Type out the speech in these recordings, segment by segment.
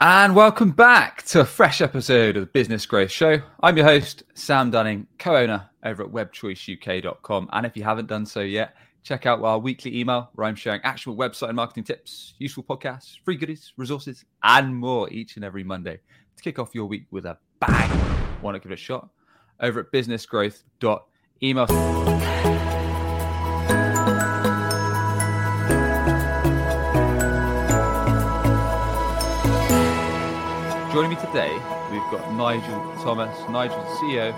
And welcome back to a fresh episode of the Business Growth Show. I'm your host, Sam Dunning, co owner over at webchoiceuk.com. And if you haven't done so yet, check out our weekly email where I'm sharing actual website and marketing tips, useful podcasts, free goodies, resources, and more each and every Monday to kick off your week with a bang. Want to give it a shot? Over at businessgrowth.email. Joining me today, we've got Nigel Thomas. Nigel, CEO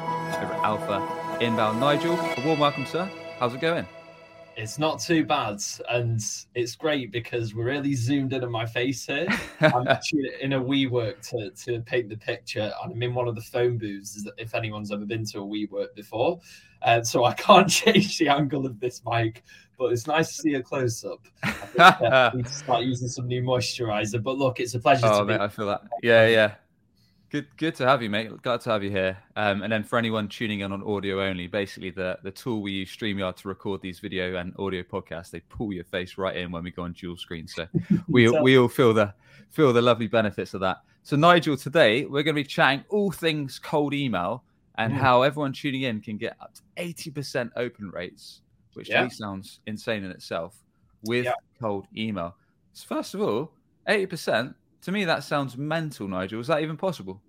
over at Alpha Inbound. Nigel, a warm welcome, sir. How's it going? It's not too bad, and it's great because we're really zoomed in on my face here. I'm actually in a WeWork to, to paint the picture, and I'm in one of the phone booths. If anyone's ever been to a WeWork before, uh, so I can't change the angle of this mic, but it's nice to see a close up. I think, uh, need to start using some new moisturizer. But look, it's a pleasure. Oh, to mate, I feel that. Yeah, yeah. Good, good to have you, mate. Glad to have you here. Um, and then for anyone tuning in on audio only, basically the the tool we use, Streamyard, to record these video and audio podcasts, they pull your face right in when we go on dual screen. So we we all feel the feel the lovely benefits of that. So Nigel, today we're going to be chatting all things cold email and mm. how everyone tuning in can get up to eighty percent open rates, which yeah. sounds insane in itself, with yeah. cold email. So first of all, eighty percent to me, that sounds mental, Nigel. Is that even possible?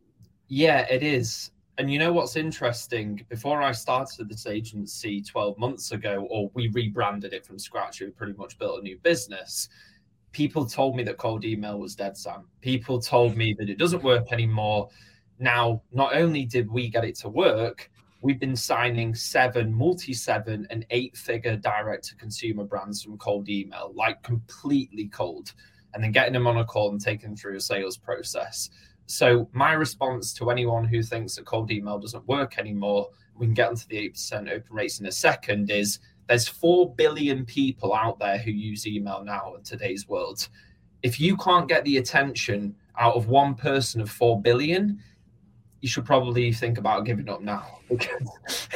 Yeah, it is. And you know what's interesting? Before I started this agency 12 months ago, or we rebranded it from scratch, we pretty much built a new business. People told me that cold email was dead, Sam. People told me that it doesn't work anymore. Now, not only did we get it to work, we've been signing seven, multi seven, and eight figure direct to consumer brands from cold email, like completely cold and then getting them on a call and taking them through a sales process. So my response to anyone who thinks that cold email doesn't work anymore, we can get onto the 8% open rates in a second, is there's 4 billion people out there who use email now in today's world. If you can't get the attention out of one person of 4 billion, you should probably think about giving up now because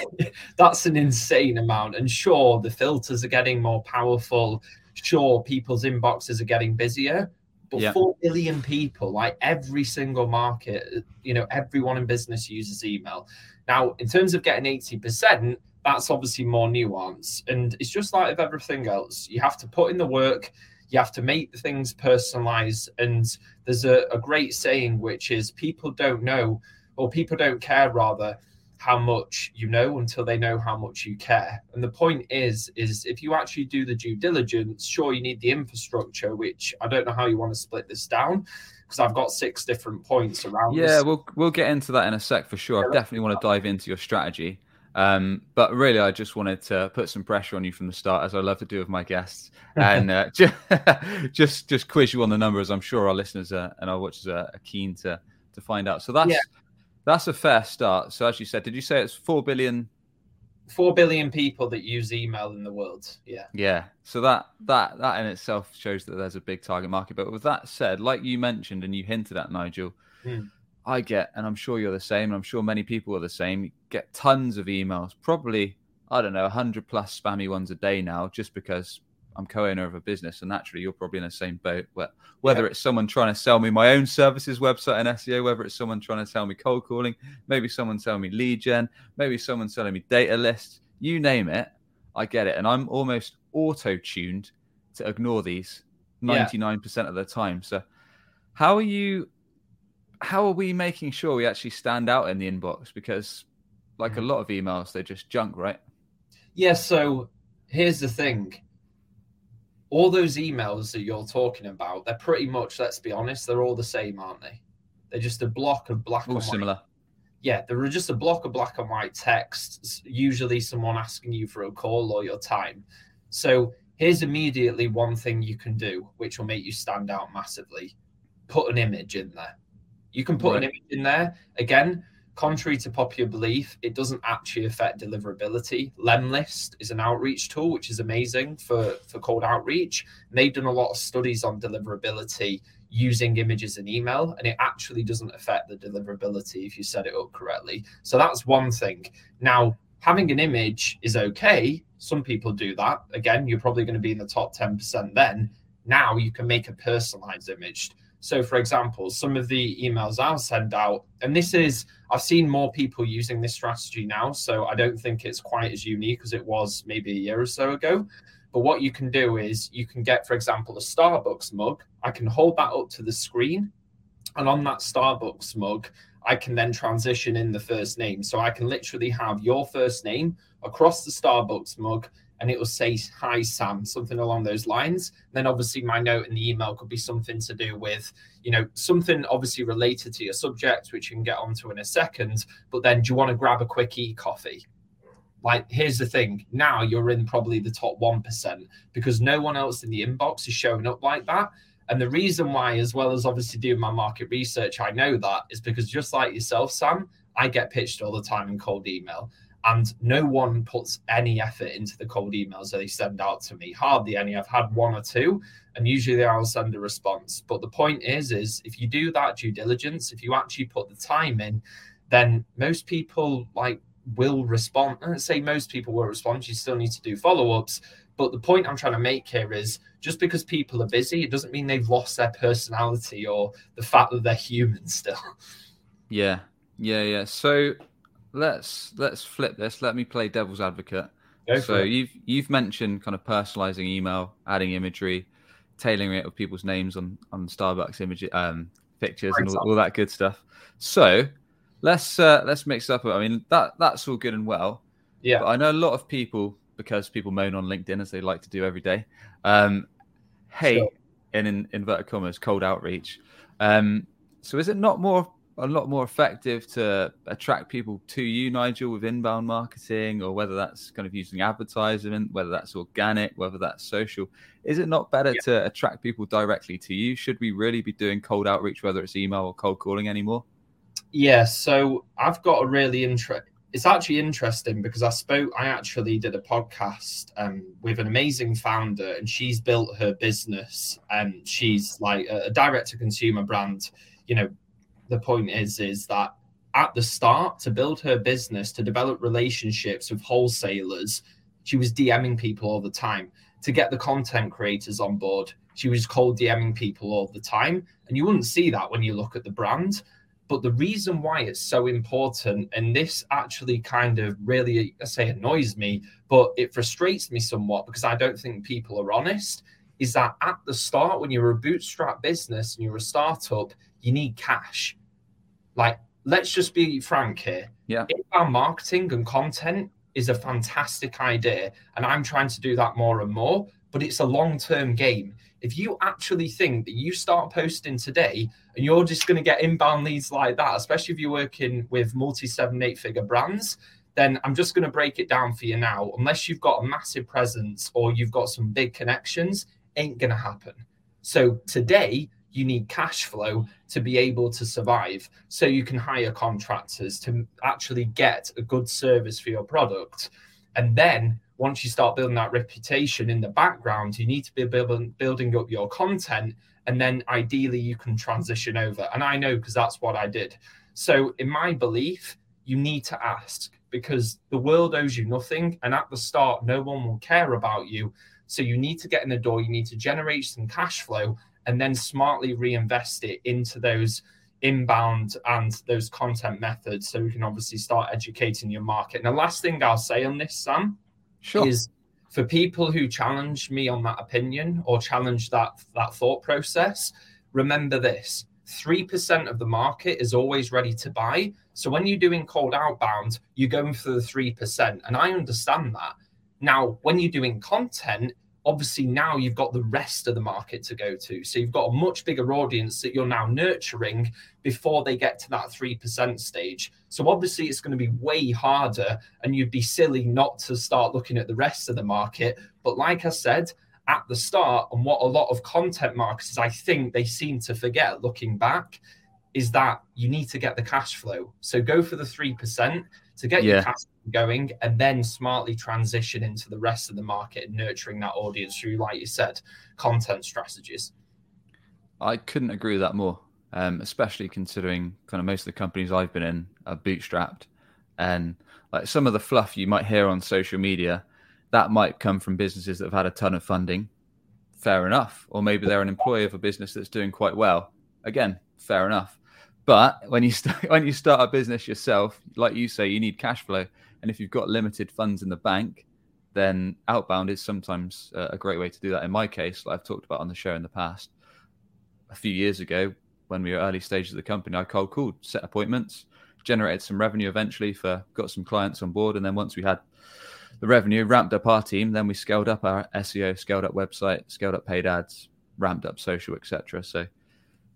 that's an insane amount. And sure, the filters are getting more powerful sure people's inboxes are getting busier but yeah. 4 billion people like every single market you know everyone in business uses email now in terms of getting 80% that's obviously more nuance and it's just like with everything else you have to put in the work you have to make things personalized and there's a, a great saying which is people don't know or people don't care rather how much you know until they know how much you care. And the point is, is if you actually do the due diligence, sure you need the infrastructure, which I don't know how you want to split this down because I've got six different points around. Yeah, this. we'll we'll get into that in a sec for sure. I definitely want to dive into your strategy. Um, but really, I just wanted to put some pressure on you from the start, as I love to do with my guests, and uh, just, just just quiz you on the numbers. I'm sure our listeners are, and our watchers are, are keen to to find out. So that's yeah. That's a fair start. So, as you said, did you say it's four billion? Four billion people that use email in the world. Yeah. Yeah. So that that that in itself shows that there's a big target market. But with that said, like you mentioned and you hinted at, Nigel, mm. I get, and I'm sure you're the same, and I'm sure many people are the same. Get tons of emails, probably I don't know, hundred plus spammy ones a day now, just because I'm co-owner of a business, and naturally, you're probably in the same boat. Whether yeah. it's someone trying to sell me my own services website and SEO, whether it's someone trying to sell me cold calling, maybe someone selling me lead gen, maybe someone selling me data lists, you name it, I get it, and I'm almost auto-tuned to ignore these 99% yeah. of the time. So, how are you? How are we making sure we actually stand out in the inbox? Because, like mm. a lot of emails, they're just junk, right? Yeah. So here's the thing all those emails that you're talking about, they're pretty much, let's be honest, they're all the same, aren't they? They're just a block of black all and similar. White. Yeah, they're just a block of black and white text. Usually, someone asking you for a call or your time. So here's immediately one thing you can do, which will make you stand out massively. Put an image in there. You can put right. an image in there. Again, Contrary to popular belief, it doesn't actually affect deliverability. Lemlist is an outreach tool, which is amazing for, for cold outreach. And they've done a lot of studies on deliverability using images in email, and it actually doesn't affect the deliverability if you set it up correctly. So that's one thing. Now, having an image is okay. Some people do that. Again, you're probably going to be in the top 10% then. Now you can make a personalized image. So, for example, some of the emails I'll send out, and this is, I've seen more people using this strategy now. So, I don't think it's quite as unique as it was maybe a year or so ago. But what you can do is you can get, for example, a Starbucks mug. I can hold that up to the screen. And on that Starbucks mug, I can then transition in the first name. So I can literally have your first name across the Starbucks mug and it will say, Hi, Sam, something along those lines. And then obviously my note in the email could be something to do with, you know, something obviously related to your subject, which you can get onto in a second. But then do you want to grab a quick e coffee? Like, here's the thing now you're in probably the top 1% because no one else in the inbox is showing up like that. And the reason why, as well as obviously doing my market research, I know that is because just like yourself, Sam, I get pitched all the time in cold email. And no one puts any effort into the cold emails that they send out to me. Hardly any. I've had one or two, and usually I'll send a response. But the point is, is if you do that due diligence, if you actually put the time in, then most people like will respond. I say most people will respond. You still need to do follow ups. But the point I'm trying to make here is just because people are busy, it doesn't mean they've lost their personality or the fact that they're human still. Yeah, yeah, yeah. So let's let's flip this. Let me play devil's advocate. so you've you've mentioned kind of personalizing email, adding imagery, tailoring it with people's names on on Starbucks image um, pictures and all, all, that good stuff. So let's uh, let's mix up. I mean that that's all good and well. Yeah. But I know a lot of people because people moan on LinkedIn as they like to do every day. Um, hate sure. in, in inverted commas cold outreach. Um, so is it not more a lot more effective to attract people to you, Nigel, with inbound marketing, or whether that's kind of using advertisement, whether that's organic, whether that's social? Is it not better yeah. to attract people directly to you? Should we really be doing cold outreach, whether it's email or cold calling anymore? Yeah, so I've got a really interest it's actually interesting because I spoke, I actually did a podcast um, with an amazing founder, and she's built her business. And she's like a, a direct to consumer brand. You know, the point is, is that at the start, to build her business, to develop relationships with wholesalers, she was DMing people all the time. To get the content creators on board, she was cold DMing people all the time. And you wouldn't see that when you look at the brand. But the reason why it's so important, and this actually kind of really, I say, annoys me, but it frustrates me somewhat because I don't think people are honest, is that at the start, when you're a bootstrap business and you're a startup, you need cash. Like, let's just be frank here. Yeah. Inbound marketing and content is a fantastic idea. And I'm trying to do that more and more, but it's a long term game if you actually think that you start posting today and you're just going to get inbound leads like that, especially if you're working with multi seven, eight figure brands, then I'm just going to break it down for you now. Unless you've got a massive presence or you've got some big connections, ain't going to happen. So today, you need cash flow to be able to survive. So you can hire contractors to actually get a good service for your product. And then once you start building that reputation in the background, you need to be building, building up your content. And then ideally, you can transition over. And I know because that's what I did. So, in my belief, you need to ask because the world owes you nothing. And at the start, no one will care about you. So, you need to get in the door, you need to generate some cash flow and then smartly reinvest it into those inbound and those content methods so we can obviously start educating your market. And the last thing I'll say on this, Sam, sure. is for people who challenge me on that opinion or challenge that that thought process remember this 3% of the market is always ready to buy so when you're doing cold outbound you're going for the 3% and i understand that now when you're doing content obviously now you've got the rest of the market to go to. So you've got a much bigger audience that you're now nurturing before they get to that 3% stage. So obviously it's going to be way harder and you'd be silly not to start looking at the rest of the market. But like I said, at the start, and what a lot of content marketers, I think they seem to forget looking back, is that you need to get the cash flow. So go for the 3% to get yeah. your cash going and then smartly transition into the rest of the market and nurturing that audience through, like you said, content strategies. I couldn't agree with that more, um, especially considering kind of most of the companies I've been in are bootstrapped. And like some of the fluff you might hear on social media, that might come from businesses that have had a ton of funding. Fair enough. Or maybe they're an employee of a business that's doing quite well. again, fair enough. But when you start when you start a business yourself, like you say, you need cash flow, and if you've got limited funds in the bank, then outbound is sometimes uh, a great way to do that. In my case, like I've talked about on the show in the past, a few years ago when we were early stages of the company, I cold called, set appointments, generated some revenue eventually for got some clients on board, and then once we had the revenue, ramped up our team, then we scaled up our SEO, scaled up website, scaled up paid ads, ramped up social, etc. So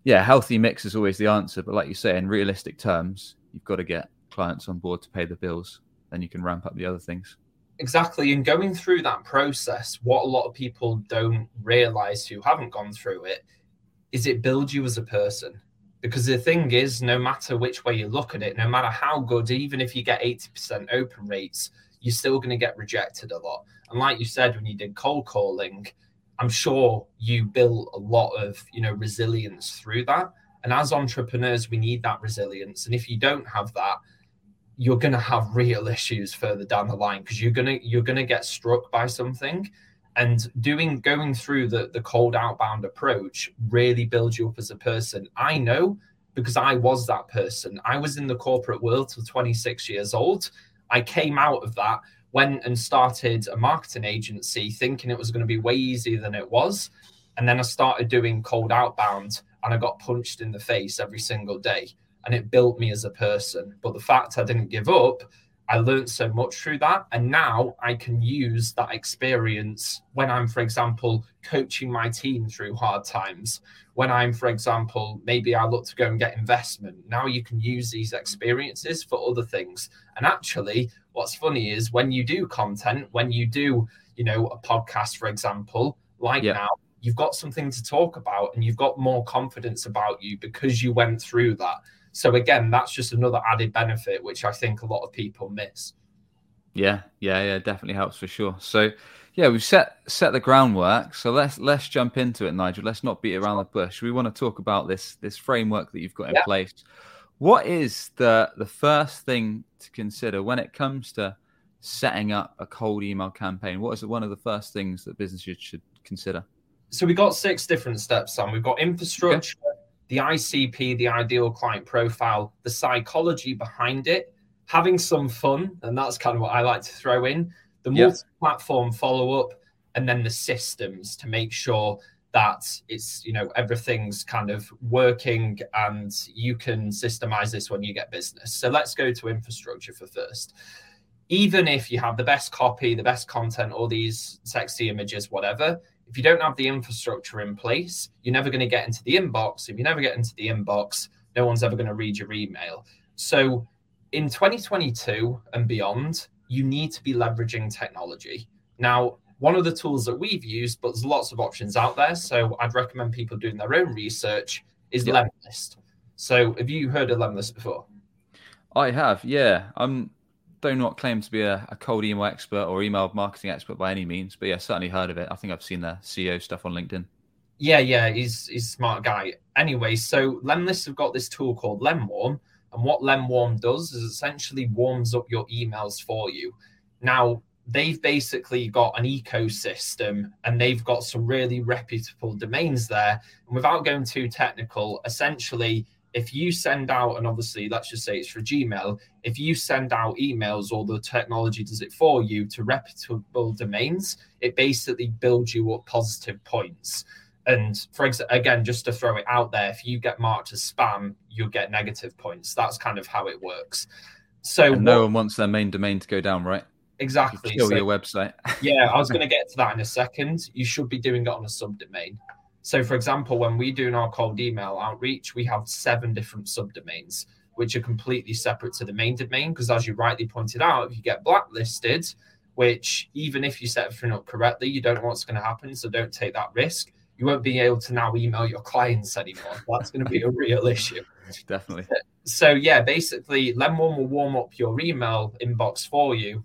yeah, healthy mix is always the answer. But like you say, in realistic terms, you've got to get clients on board to pay the bills. Then you can ramp up the other things. Exactly. And going through that process, what a lot of people don't realize who haven't gone through it is it builds you as a person. Because the thing is, no matter which way you look at it, no matter how good, even if you get 80% open rates, you're still going to get rejected a lot. And like you said, when you did cold calling, I'm sure you built a lot of, you know, resilience through that. And as entrepreneurs, we need that resilience. And if you don't have that, you're going to have real issues further down the line because you're going to you're going to get struck by something and doing going through the the cold outbound approach really builds you up as a person i know because i was that person i was in the corporate world till 26 years old i came out of that went and started a marketing agency thinking it was going to be way easier than it was. And then I started doing cold outbound and I got punched in the face every single day. And it built me as a person. But the fact I didn't give up, I learned so much through that. And now I can use that experience when I'm, for example, coaching my team through hard times. When I'm, for example, maybe I look to go and get investment. Now you can use these experiences for other things. And actually, what's funny is when you do content, when you do, you know, a podcast, for example, like yeah. now, you've got something to talk about and you've got more confidence about you because you went through that. So again, that's just another added benefit which I think a lot of people miss. Yeah, yeah, yeah, definitely helps for sure. So yeah, we've set set the groundwork. So let's let's jump into it, Nigel. Let's not beat around the bush. We want to talk about this this framework that you've got in yeah. place. What is the the first thing to consider when it comes to setting up a cold email campaign? What is one of the first things that businesses should consider? So we've got six different steps, Sam. We've got infrastructure, okay. The ICP, the ideal client profile, the psychology behind it, having some fun, and that's kind of what I like to throw in, the multi-platform follow-up, and then the systems to make sure that it's you know everything's kind of working and you can systemize this when you get business. So let's go to infrastructure for first. Even if you have the best copy the best content all these sexy images whatever if you don't have the infrastructure in place you're never going to get into the inbox if you never get into the inbox no one's ever going to read your email so in 2022 and beyond you need to be leveraging technology now one of the tools that we've used, but there's lots of options out there. So I'd recommend people doing their own research, is yep. Lemlist. So have you heard of Lemlist before? I have, yeah. I'm do not claim to be a, a, cold email expert or email marketing expert by any means, but yeah, certainly heard of it. I think I've seen the CEO stuff on LinkedIn. Yeah, yeah, he's he's a smart guy. Anyway, so Lemlist have got this tool called Lemwarm, and what Lemwarm does is essentially warms up your emails for you. Now, they've basically got an ecosystem and they've got some really reputable domains there. And without going too technical, essentially, if you send out, and obviously, let's just say it's for Gmail, if you send out emails or the technology does it for you to reputable domains, it basically builds you up positive points. And for example, again, just to throw it out there, if you get marked as spam, you'll get negative points. That's kind of how it works. So no one wants their main domain to go down, right? Exactly. Kill so, your website. yeah, I was going to get to that in a second. You should be doing it on a subdomain. So, for example, when we do our cold email outreach, we have seven different subdomains, which are completely separate to the main domain. Because, as you rightly pointed out, if you get blacklisted, which even if you set everything up correctly, you don't know what's going to happen. So, don't take that risk. You won't be able to now email your clients anymore. That's going to be a real issue. Definitely. So, yeah, basically, Lemwarm will warm up your email inbox for you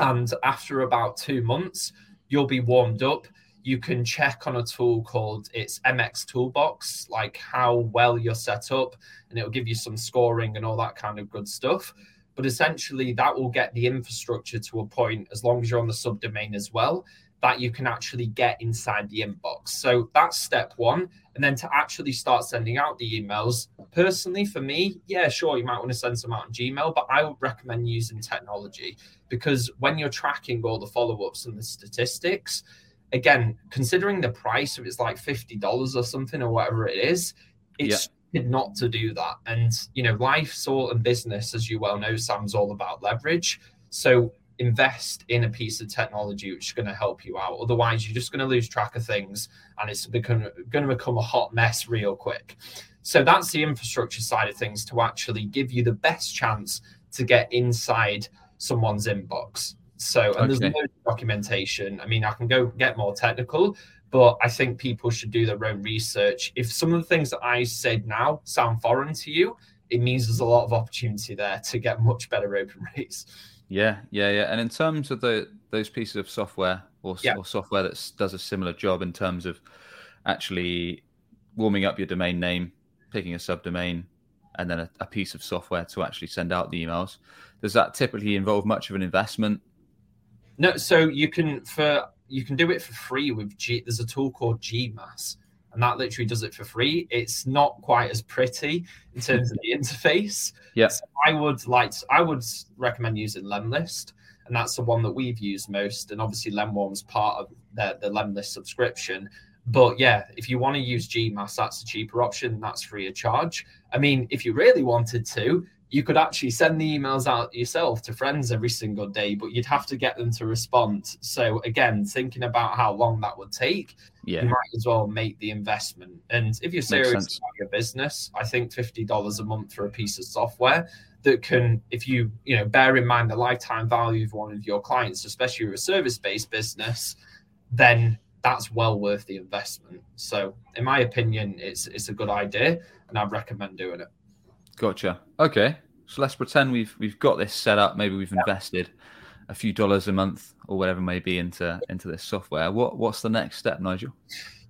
and after about two months, you'll be warmed up. You can check on a tool called its MX Toolbox, like how well you're set up, and it'll give you some scoring and all that kind of good stuff. But essentially, that will get the infrastructure to a point as long as you're on the subdomain as well. that you can actually get inside the inbox. So that's step one. And then to actually start sending out the emails, personally, for me, yeah, sure, you might want to send some out on Gmail, but I would recommend using technology because when you're tracking all the follow ups and the statistics, again, considering the price, if it's like $50 or something or whatever it is, it's yeah. not to do that. And, you know, life, soul, and business, as you well know, Sam's all about leverage. So invest in a piece of technology which is going to help you out. Otherwise, you're just going to lose track of things and it's become, going to become a hot mess real quick. So that's the infrastructure side of things to actually give you the best chance to get inside someone's inbox. So, and okay. there's no documentation. I mean, I can go get more technical, but I think people should do their own research. If some of the things that I said now sound foreign to you, it means there's a lot of opportunity there to get much better open rates. Yeah, yeah, yeah. And in terms of the those pieces of software or, yeah. or software that does a similar job in terms of actually warming up your domain name, picking a subdomain, and then a, a, piece of software to actually send out the emails. Does that typically involve much of an investment? No, so you can for you can do it for free with G. There's a tool called GMass, and that literally does it for free. It's not quite as pretty in terms of the interface. Yes, so I would like. To, I would recommend using Lemlist, and that's the one that we've used most. And obviously, Lemwarm's part of the, the Lemlist subscription. But yeah, if you want to use GMass, that's a cheaper option. That's free of charge. I mean, if you really wanted to, you could actually send the emails out yourself to friends every single day, but you'd have to get them to respond. So again, thinking about how long that would take, yeah. you might as well make the investment. And if you're serious about your business, I think fifty dollars a month for a piece of software that can, if you you know bear in mind the lifetime value of one of your clients, especially a service-based business, then that's well worth the investment. So in my opinion, it's it's a good idea, and I'd recommend doing it. Gotcha. Okay, so let's pretend we've we've got this set up. Maybe we've yeah. invested a few dollars a month or whatever may be into into this software. What what's the next step, Nigel?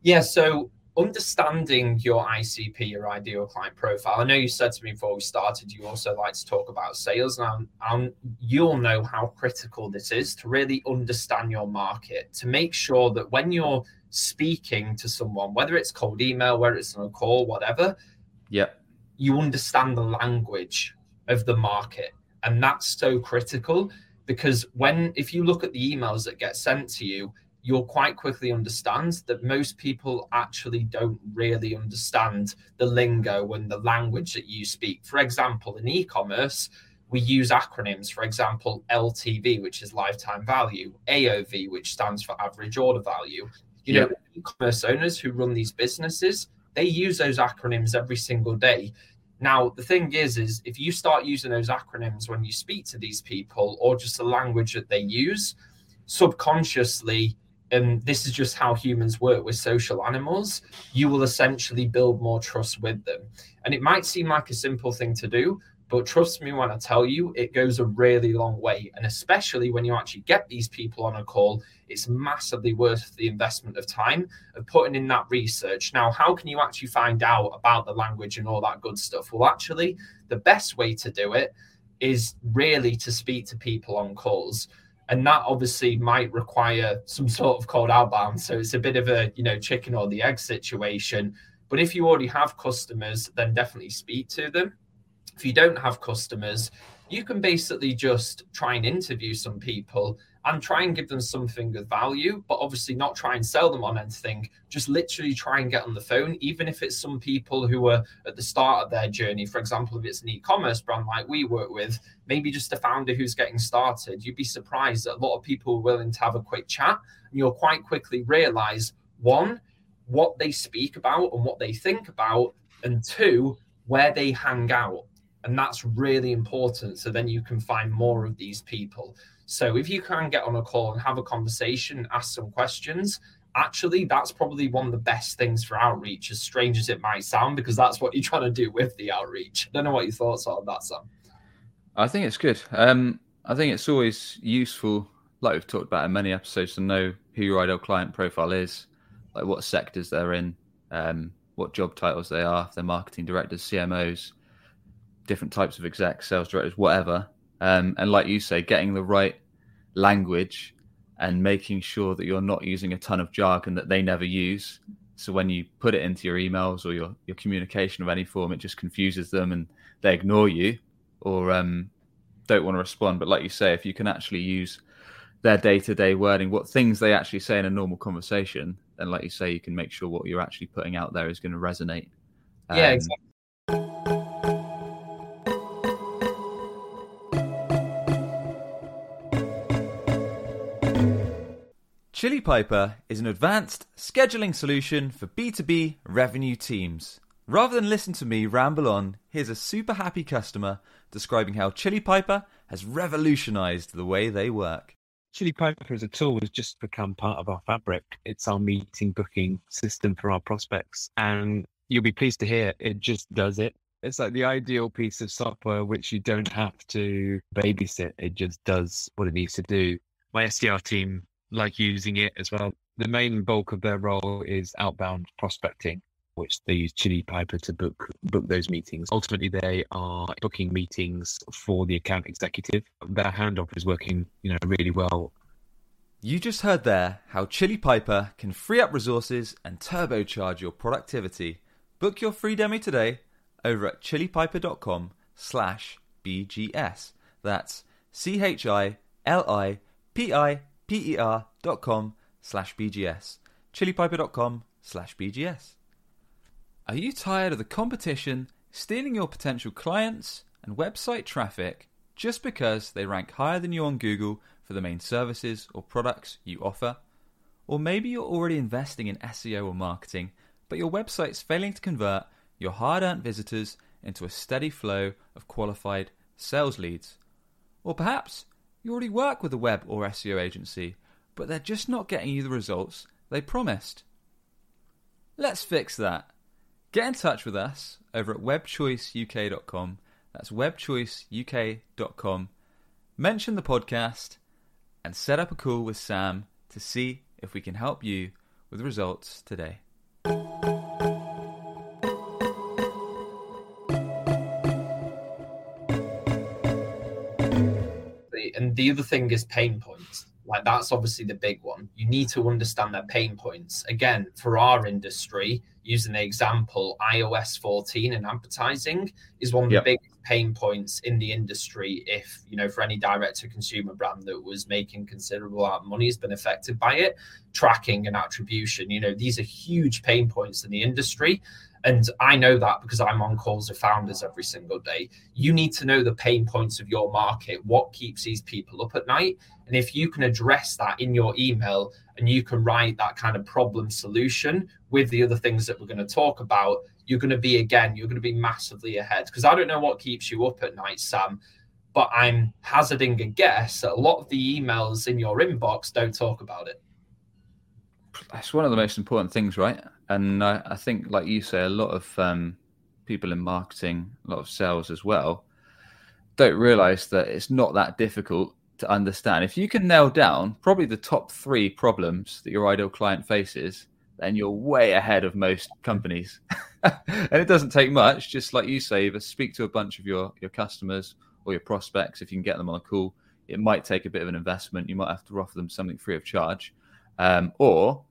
Yeah. So understanding your ICP, your ideal client profile. I know you said to me before we started, you also like to talk about sales. Now, um, you'll know how critical this is to really understand your market, to make sure that when you're speaking to someone, whether it's cold email, whether it's on a call, whatever, yeah, you understand the language of the market. And that's so critical because when, if you look at the emails that get sent to you, you'll quite quickly understand that most people actually don't really understand the lingo and the language that you speak. For example, in e commerce, we use acronyms, for example, LTV, which is lifetime value, AOV, which stands for average order value. You yep. know, e commerce owners who run these businesses, they use those acronyms every single day. Now, the thing is, is if you start using those acronyms when you speak to these people or just the language that they use, subconsciously, and this is just how humans work with social animals, you will essentially build more trust with them. And it might seem like a simple thing to do, but trust me when I tell you, it goes a really long way. And especially when you actually get these people on a call, it's massively worth the investment of time of putting in that research. Now, how can you actually find out about the language and all that good stuff? Well, actually, the best way to do it is really to speak to people on calls. And that obviously might require some sort of cold outbound. So it's a bit of a, you know, chicken or the egg situation. But if you already have customers, then definitely speak to them if you don't have customers, you can basically just try and interview some people and try and give them something of value, but obviously not try and sell them on anything. Just literally try and get on the phone, even if it's some people who are at the start of their journey. For example, if it's an e commerce brand like we work with, maybe just a founder who's getting started, you'd be surprised that a lot of people are willing to have a quick chat. And you'll quite quickly realize one, what they speak about and what they think about, and two, where they hang out and that's really important. So then you can find more of these people. So if you can get on a call and have a conversation, ask some questions, actually, that's probably one of the best things for outreach, as strange as it might sound, because that's what you're trying to do with the outreach. I don't know what your thoughts are on that, Sam. I think it's good. Um, I think it's always useful, like we've talked about in many episodes, to know who your ideal client profile is, like what sectors they're in, um, what job titles they are, if they're marketing directors, CMOs, different types of execs, sales directors, whatever. Um, and like you say, getting the right language and making sure that you're not using a ton of jargon that they never use. So when you put it into your emails or your, your communication of any form, it just confuses them and they ignore you or um, don't want to respond. But like you say, if you can actually use their day to day wording, what things they actually say in a normal conversation, then like you say, you can make sure what you're actually putting out there is going to resonate. Um, yeah, exactly. Chili Piper is an advanced scheduling solution for B2B revenue teams. Rather than listen to me ramble on, here's a super happy customer describing how Chili Piper has revolutionized the way they work. Chili Piper as a tool has just become part of our fabric. It's our meeting booking system for our prospects. And you'll be pleased to hear it just does it. It's like the ideal piece of software which you don't have to babysit. It just does what it needs to do. My SDR team like using it as well. The main bulk of their role is outbound prospecting, which they use Chili Piper to book book those meetings. Ultimately, they are booking meetings for the account executive. Their handoff is working, you know, really well. You just heard there how Chili Piper can free up resources and turbocharge your productivity. Book your free demo today over at chilipiper.com slash BGS. That's C H I L I P I per.com slash BGS. chilipiper.com slash BGS. Are you tired of the competition stealing your potential clients and website traffic just because they rank higher than you on Google for the main services or products you offer? Or maybe you're already investing in SEO or marketing, but your website's failing to convert your hard earned visitors into a steady flow of qualified sales leads. Or perhaps you already work with a web or SEO agency, but they're just not getting you the results they promised. Let's fix that. Get in touch with us over at webchoiceuk.com. That's webchoiceuk.com. Mention the podcast and set up a call with Sam to see if we can help you with results today. And the other thing is pain points. Like that's obviously the big one. You need to understand their pain points. Again, for our industry, using the example, iOS 14 and advertising is one of the big pain points in the industry. If you know, for any direct to consumer brand that was making considerable amount of money has been affected by it, tracking and attribution. You know, these are huge pain points in the industry. And I know that because I'm on calls with founders every single day. You need to know the pain points of your market, what keeps these people up at night. And if you can address that in your email and you can write that kind of problem solution with the other things that we're going to talk about, you're going to be, again, you're going to be massively ahead. Because I don't know what keeps you up at night, Sam, but I'm hazarding a guess that a lot of the emails in your inbox don't talk about it. That's one of the most important things, right? And I, I, think, like you say, a lot of um, people in marketing, a lot of sales as well, don't realize that it's not that difficult to understand. If you can nail down probably the top three problems that your ideal client faces, then you're way ahead of most companies. and it doesn't take much, just like you say, but speak to a bunch of your, your customers or your prospects if you can get them on a call. It might take a bit of an investment. You might have to offer them something free of charge. Um, or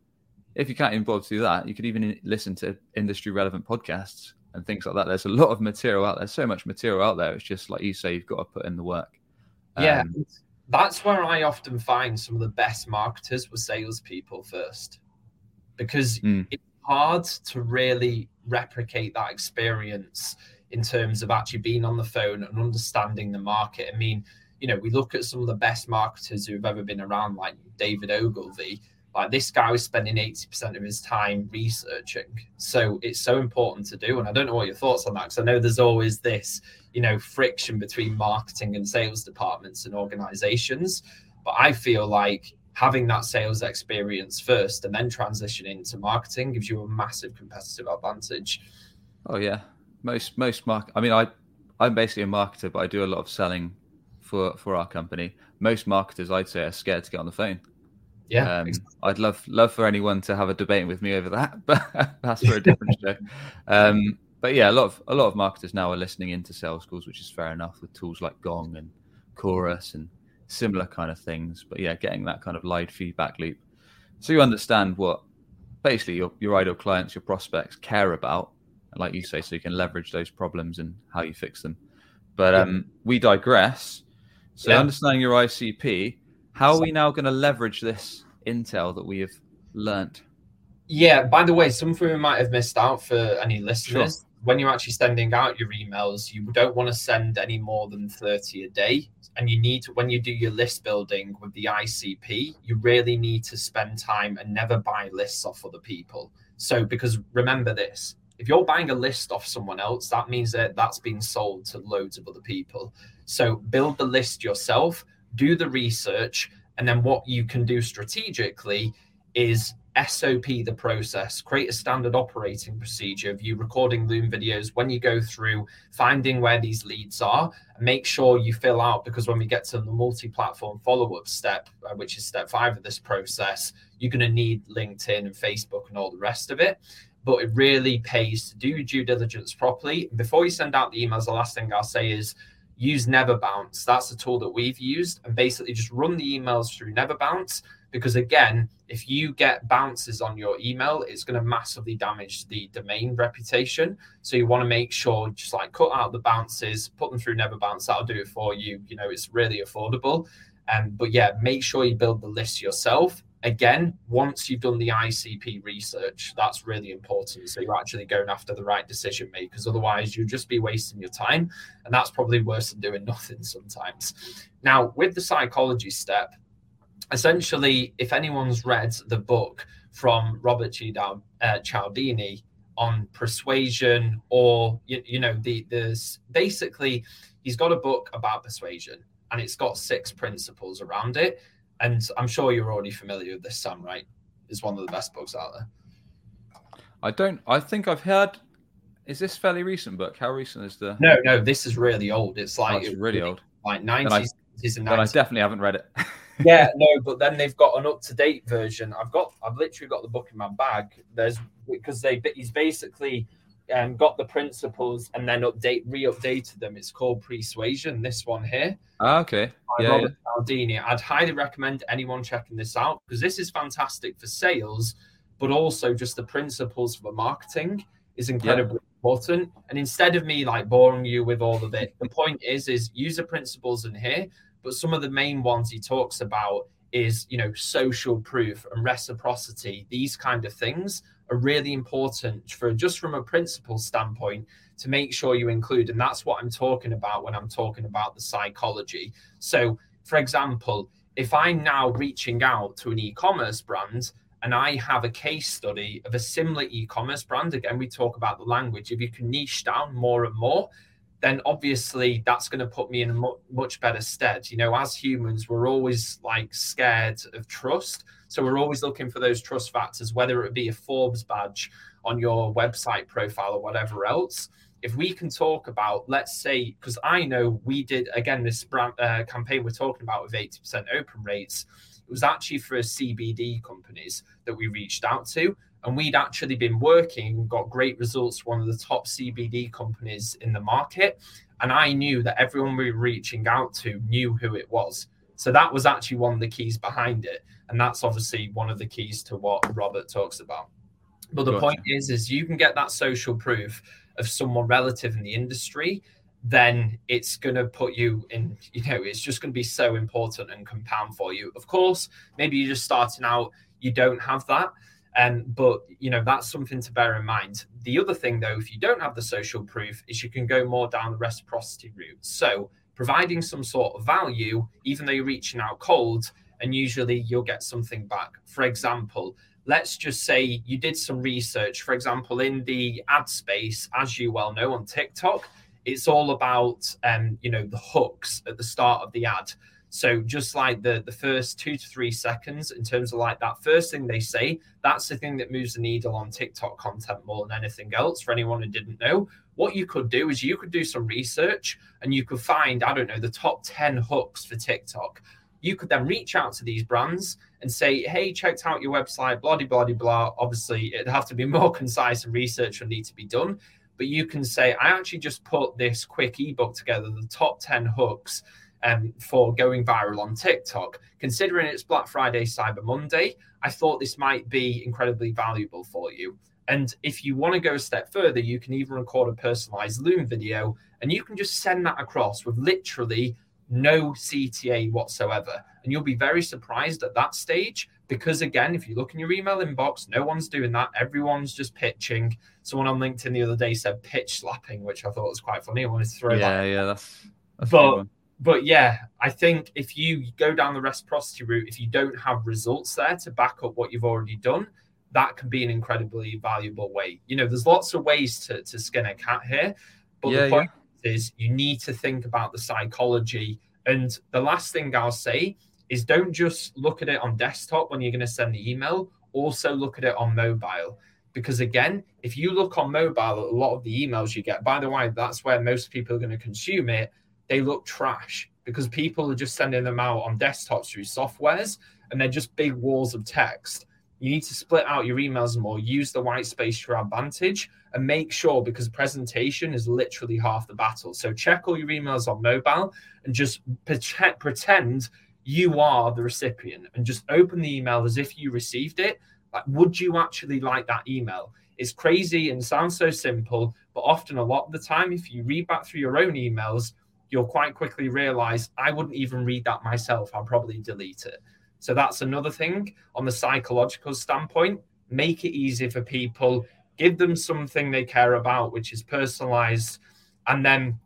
if you can't even bother to do that, you could even listen to industry relevant podcasts and things like that. There's a lot of material out there, so much material out there. It's just like you say, you've got to put in the work. Yeah, um, that's where I often find some of the best marketers were salespeople first, because mm. it's hard to really replicate that experience in terms of actually being on the phone and understanding the market. I mean, you know, we look at some of the best marketers who've ever been around, like David Ogilvy like this guy was spending 80% of his time researching. So it's so important to do. And I don't know what your thoughts on that, because I know there's always this, you know, friction between marketing and sales departments and organizations. But I feel like having that sales experience first and then transitioning to marketing gives you a massive competitive advantage. Oh yeah. Most most mark I mean I I'm basically a marketer, but I do a lot of selling for for our company. Most marketers I'd say are scared to get on the phone yeah, um, I'd love love for anyone to have a debate with me over that, but that's for a different show. Um, but yeah, a lot of a lot of marketers now are listening into sales schools, which is fair enough with tools like Gong and Chorus and similar kind of things. But yeah, getting that kind of live feedback loop. So you understand what basically your, your ideal clients, your prospects care about. Like you say, so you can leverage those problems and how you fix them. But um, we digress. So yeah. understanding your ICP, how are we now going to leverage this intel that we have learnt? Yeah, by the way, something we might have missed out for any listeners. Sure. When you're actually sending out your emails, you don't want to send any more than 30 a day. And you need to, when you do your list building with the ICP, you really need to spend time and never buy lists off other people. So, because remember this if you're buying a list off someone else, that means that that's been sold to loads of other people. So build the list yourself, do the research, and then what you can do strategically is SOP the process, create a standard operating procedure of you recording Loom videos when you go through, finding where these leads are, make sure you fill out because when we get to the multi platform follow up step, uh, which is step five of this process, you're going to need LinkedIn and Facebook and all the rest of it but it really pays to do due diligence properly. Before you send out the emails, the last thing I'll say is use Never Bounce. That's the tool that we've used, and basically just run the emails through Never Bounce. Because again, if you get bounces on your email, it's going to massively damage the domain reputation. So you want to make sure just like cut out the bounces, put them through Never Bounce. That'll do it for you. You know, it's really affordable. Um, but yeah, make sure you build the list yourself again, once you've done the ICP research, that's really important. So you're actually going after the right decision makers. Otherwise, you'll just be wasting your time. And that's probably worse than doing nothing sometimes. Now, with the psychology step, essentially, if anyone's read the book from Robert Cialdini uh, Cialdini on persuasion, or you, you know, the there's basically he's got a book about persuasion and it's got six principles around it and I'm sure you're already familiar with this. Sam, right? Is one of the best books out there. I don't. I think I've heard. Is this fairly recent book? How recent is the? No, no. This is really old. It's oh, like oh, it's really old. Like nineties and. I definitely haven't read it. yeah, no, but then they've got an up to date version. I've got. I've literally got the book in my bag. There's because they. He's basically um, got the principles and then update re-updated them. It's called Persuasion. This one here. Ah, okay. Yeah, Robert yeah. Cialdini. I'd highly recommend anyone checking this out because this is fantastic for sales, but also just the principles for marketing is incredibly yeah. important. And instead of me like boring you with all of it, the point is is user principles in here. But some of the main ones he talks about is you know social proof and reciprocity. These kind of things are really important for just from a principle standpoint to make sure you include. And that's what I'm talking about when I'm talking about the psychology. So, for example, if I'm now reaching out to an e commerce brand and I have a case study of a similar e commerce brand, again, we talk about the language. If you can niche down more and more, then obviously that's going to put me in a much better stead. You know, as humans, we're always like scared of trust. So we're always looking for those trust factors, whether it be a Forbes badge on your website profile or whatever else. If we can talk about, let's say, because I know we did again this uh, campaign we're talking about with 80% open rates, it was actually for CBD companies that we reached out to. And we'd actually been working, got great results one of the top CBD companies in the market. And I knew that everyone we were reaching out to knew who it was. So that was actually one of the keys behind it. And that's obviously one of the keys to what Robert talks about. But the gotcha. point is, is you can get that social proof of someone relative in the industry, then it's going to put you in, you know, it's just going to be so important and compound for you. Of course, maybe you're just starting out, you don't have that. Um, but you know that's something to bear in mind. The other thing, though, if you don't have the social proof, is you can go more down the reciprocity route. So providing some sort of value, even though you're reaching out cold, and usually you'll get something back. For example, let's just say you did some research. For example, in the ad space, as you well know on TikTok, it's all about um, you know the hooks at the start of the ad. So just like the the first two to three seconds, in terms of like that first thing they say, that's the thing that moves the needle on TikTok content more than anything else. For anyone who didn't know, what you could do is you could do some research and you could find I don't know the top ten hooks for TikTok. You could then reach out to these brands and say, "Hey, checked out your website, blah blah blah blah." Obviously, it'd have to be more concise and research would need to be done. But you can say, "I actually just put this quick ebook together, the top ten hooks." um, for going viral on TikTok. Considering it's Black Friday, Cyber Monday, I thought this might be incredibly valuable for you. And if you want to go a step further, you can even record a personalized Loom video and you can just send that across with literally no CTA whatsoever. And you'll be very surprised at that stage because, again, if you look in your email inbox, no one's doing that. Everyone's just pitching. Someone on LinkedIn the other day said pitch slapping, which I thought was quite funny. I wanted to throw yeah, that. Yeah, that's, that's but but yeah, I think if you go down the reciprocity route, if you don't have results there to back up what you've already done, that can be an incredibly valuable way. You know, there's lots of ways to, to skin a cat here, but yeah, the point yeah. is you need to think about the psychology. And the last thing I'll say is don't just look at it on desktop when you're going to send the email, also look at it on mobile. Because again, if you look on mobile, a lot of the emails you get, by the way, that's where most people are going to consume it, they look trash because people are just sending them out on desktops through softwares and they're just big walls of text you need to split out your emails more, use the white space to your advantage, and make sure because presentation is literally half the battle. So check all your emails on mobile and just pretend you are the recipient and just open the email as if you received it. Like, would you actually like that email? It's crazy and sounds so simple, but often a lot of the time, if you read back through your own emails, you'll quite quickly realize I wouldn't even read that myself. I'll probably delete it. So that's another thing on the psychological standpoint. Make it easy for people, give them something they care about, which is personalized, and then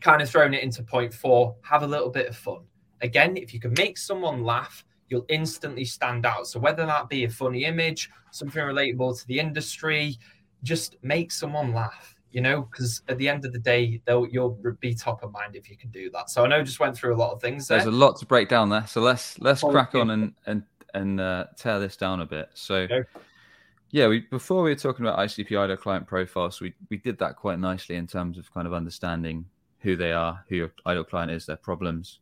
kind of throwing it into point four, have a little bit of fun. Again, if you can make someone laugh, you'll instantly stand out. So whether that be a funny image, something relatable to the industry, just make someone laugh you know, because at the end of the day, they'll you'll be top of mind if you can do that. So I know I just went through a lot of things. There. There's a lot to break down there. So let's let's crack on and and and uh, tear this down a bit. So. Okay. Yeah, we before we were talking about ICP ideal client profiles, we we did that quite nicely in terms of kind of understanding who they are, who your ideal client is, their problems,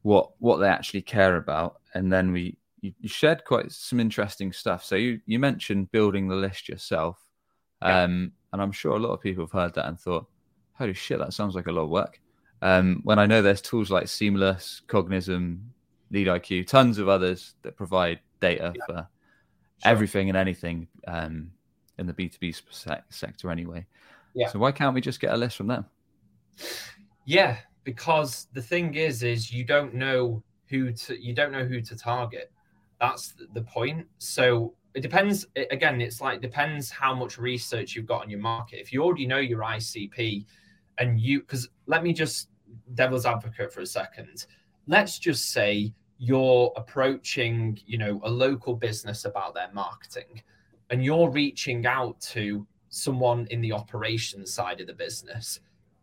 what what they actually care about, and then we you, you shared quite some interesting stuff. So you you mentioned building the list yourself, yeah. um, and I'm sure a lot of people have heard that and thought, holy shit, that sounds like a lot of work. Um, when I know there's tools like Seamless, Cognism, LeadIQ, tons of others that provide data yeah. for sure. everything and anything um, in the B2B sector anyway. Yeah. So why can't we just get a list from them? Yeah, because the thing is, is you don't know who to you don't know who to target. That's the point. So it depends again it's like depends how much research you've got on your market. If you already know your icp and you because let me just devil's advocate for a second. Let's just say you're approaching you know a local business about their marketing and you're reaching out to someone in the operations side of the business.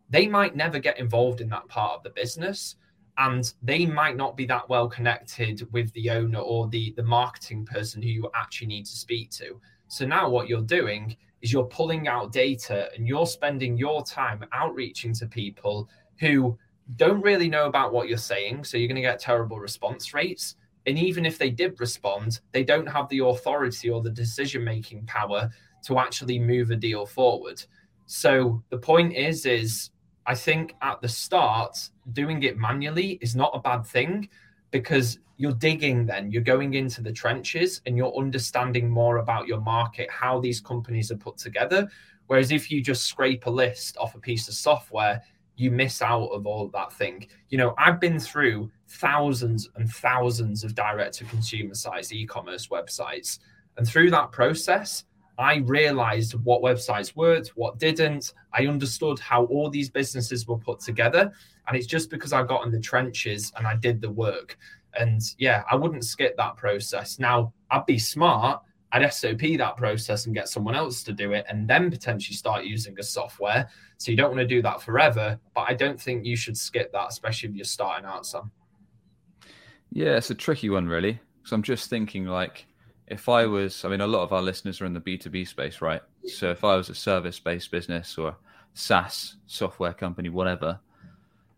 They might never get involved in that part of the business and they might not be that well connected with the owner or the the marketing person who you actually need to speak to. So now what you're doing is you're pulling out data and you're spending your time outreaching to people who don't really know about what you're saying so you're going to get terrible response rates. And even if they did respond they don't have the authority or the decision making power to actually move a deal forward. So the point is is I think at the start, doing it manually is not a bad thing because you're digging then, you're going into the trenches and you're understanding more about your market, how these companies are put together. Whereas if you just scrape a list off a piece of software, you miss out of all of that thing. You know, I've been through thousands and thousands of direct to consumer sites, e commerce websites. And through that process, I realized what websites worked, what didn't. I understood how all these businesses were put together. And it's just because I got in the trenches and I did the work. And yeah, I wouldn't skip that process. Now, I'd be smart. I'd SOP that process and get someone else to do it and then potentially start using a software. So you don't want to do that forever. But I don't think you should skip that, especially if you're starting out some. Yeah, it's a tricky one, really. So I'm just thinking like, if I was, I mean, a lot of our listeners are in the B2B space, right? So if I was a service based business or SaaS software company, whatever,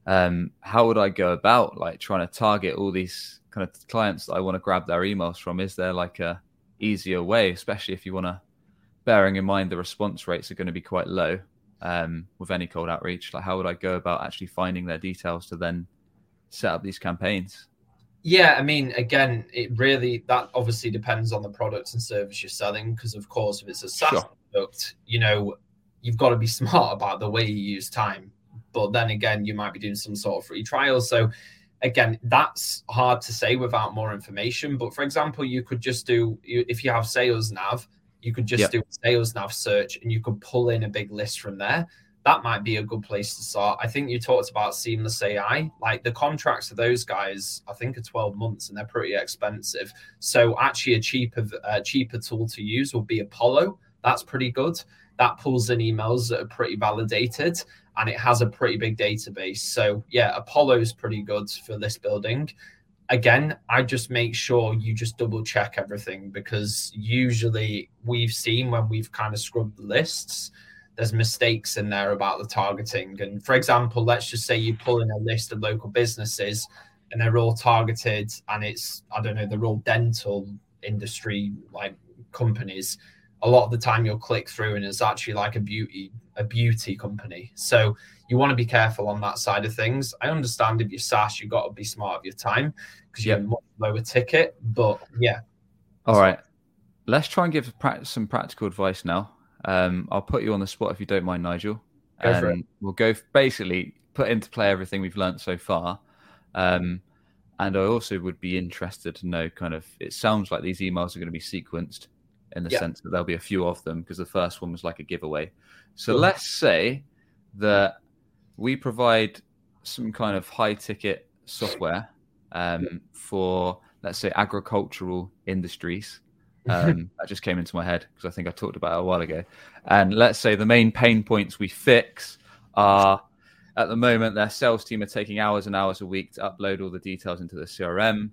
um, how would I go about like trying to target all these kind of clients that I want to grab their emails from? Is there like a easier way, especially if you want to, bearing in mind the response rates are going to be quite low um, with any cold outreach? Like, how would I go about actually finding their details to then set up these campaigns? Yeah, I mean, again, it really that obviously depends on the product and service you're selling. Because of course, if it's a SaaS sure. product, you know, you've got to be smart about the way you use time. But then again, you might be doing some sort of free trial. So again, that's hard to say without more information. But for example, you could just do if you have sales nav, you could just yep. do a sales nav search and you could pull in a big list from there that might be a good place to start. I think you talked about Seamless AI. Like the contracts for those guys, I think are 12 months and they're pretty expensive. So actually, a cheaper cheaper tool to use would be Apollo. That's pretty good. That pulls in emails that are pretty validated and it has a pretty big database. So yeah, Apollo is pretty good for this building. Again, I just make sure you just double check everything because usually we've seen when we've kind of scrubbed the lists there's mistakes in there about the targeting. And for example, let's just say you pull in a list of local businesses and they're all targeted and it's, I don't know, they're all dental industry like companies. A lot of the time you'll click through and it's actually like a beauty, a beauty company. So you want to be careful on that side of things. I understand if you're SaaS, you've got to be smart of your time because you have a much lower ticket. But yeah. All right. Let's try and give some practical advice now. Um, I'll put you on the spot if you don't mind, Nigel. Go and it. We'll go basically put into play everything we've learned so far. Um, and I also would be interested to know kind of, it sounds like these emails are going to be sequenced in the sense that there'll be a few of them because the first one was like a giveaway. So let's say that we provide some kind of high ticket software um, for, let's say, agricultural industries. Um, that just came into my head because I think I talked about it a while ago. And let's say the main pain points we fix are at the moment their sales team are taking hours and hours a week to upload all the details into the CRM.